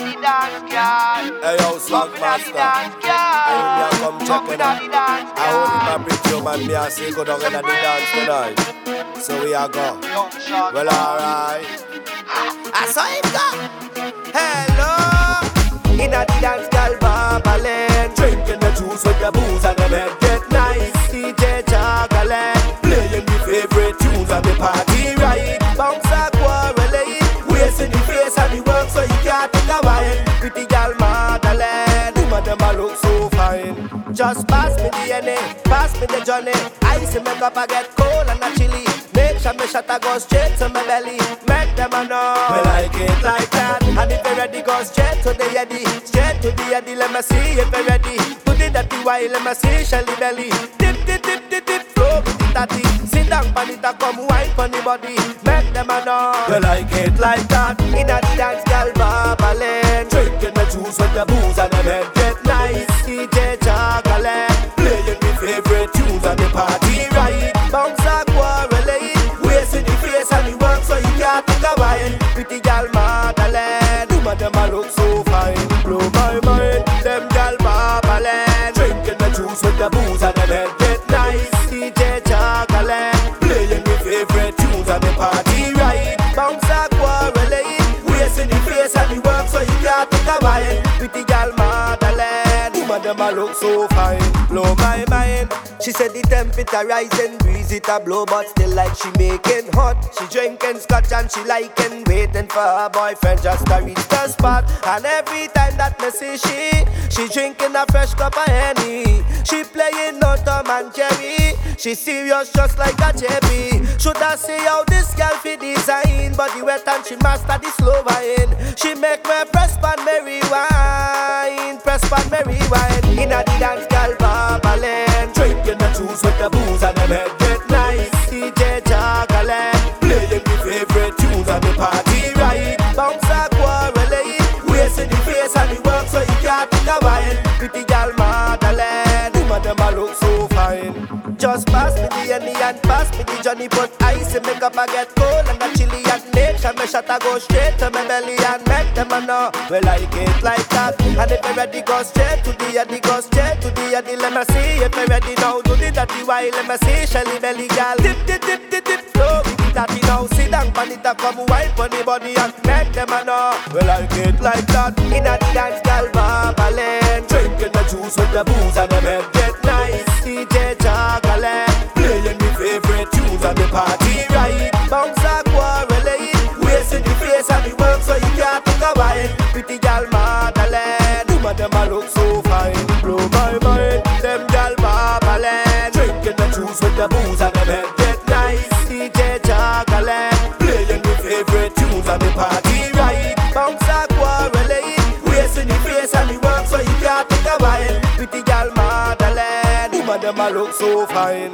the dance, girl. Hey yo, inna the Master. Hey, me a come check it out. I hold it my big you man, me a say go down inna the dance tonight. So we a go. Well alright. Ah, I saw him go. Hello. Inna the dance, girl, babbling. Drinking the juice with the booze and the head can't think of wine. Pretty girl, Madeleine, woman them a look so fine. Just pass me the Henny, pass me the Johnny. Icy makeup I get cold and a chilly. Make sure me shot I go straight to my belly. Make them a know. We like it like that. And if you ready, go straight to the Henny. Straight to the Henny, let me see if you ready. Put while, me see Shelly belly. Dip, dip, dip, dip, dip, flow with the tatty. Sit down, panita, come wine on the body. Make them a know. We like it like that. In a dance, girl, babbling. Drinking the juice with the booze and the head get nice. DJ Chocolate playing the favorite tunes and the party right. Bounce a quarreling, wasting the face and the work so you can't think of. Pretty girl Madeleine, woman them a look so the booze and the head get nice. DJ Chocolate playing the favorite tunes and the party right. Bounce a quarreling, eh? wasting the face and the work so you can't think of wine. Pretty girl Madeleine, woman them a look so fine. Blow my mind. She said the temperature rising, breeze it a blow, but still like she making hot. She drinking scotch and she liking, waiting for her boyfriend just to reach the spot. And every time that me see she, she drinking a fresh cup of henny. She playing no Tom and Jerry. She serious just like a JB. Should I see how this girl fit design? Body wet and she master the slow wine. She make me press pan Mary wine, press pan Mary wine. Inna the dance, babbling, drinking the juice with the booze and them head get nice. DJ Chocolate playing the favorite tunes and the party right. Bounce a quarreling, eh? wasting the face and the work so you can't think of wine. Pretty girl Madeleine, woman them a look so fine. Just pass me the Henny and pass me the Johnny Put ice and make up I get cold and a chilly And make sure me shot I go straight to my belly And make them a know we like it like that And if you ready go straight to the Henny Go straight to the Henny Let me see while let me see Shelly belly girl Dip dip dip dip dip. Flow with the dirty now Sit down pan it up come wine on the body And make them a know. We like it like that. Inna the dance girl babbling Drinking the juice with the booze and the head get nice DJ Chocolate Playing the favorite tunes and the party right? Bounce a quarreling eh? Wasting the face and the work so you can't think of wine Pretty girl the booze and the head get nice DJ Chocolate Playing the favorite tunes and the party right? Bounce a quarreling Wasting the face and the work so you can't think of wine Pretty girl Madeleine Woman them a look so fine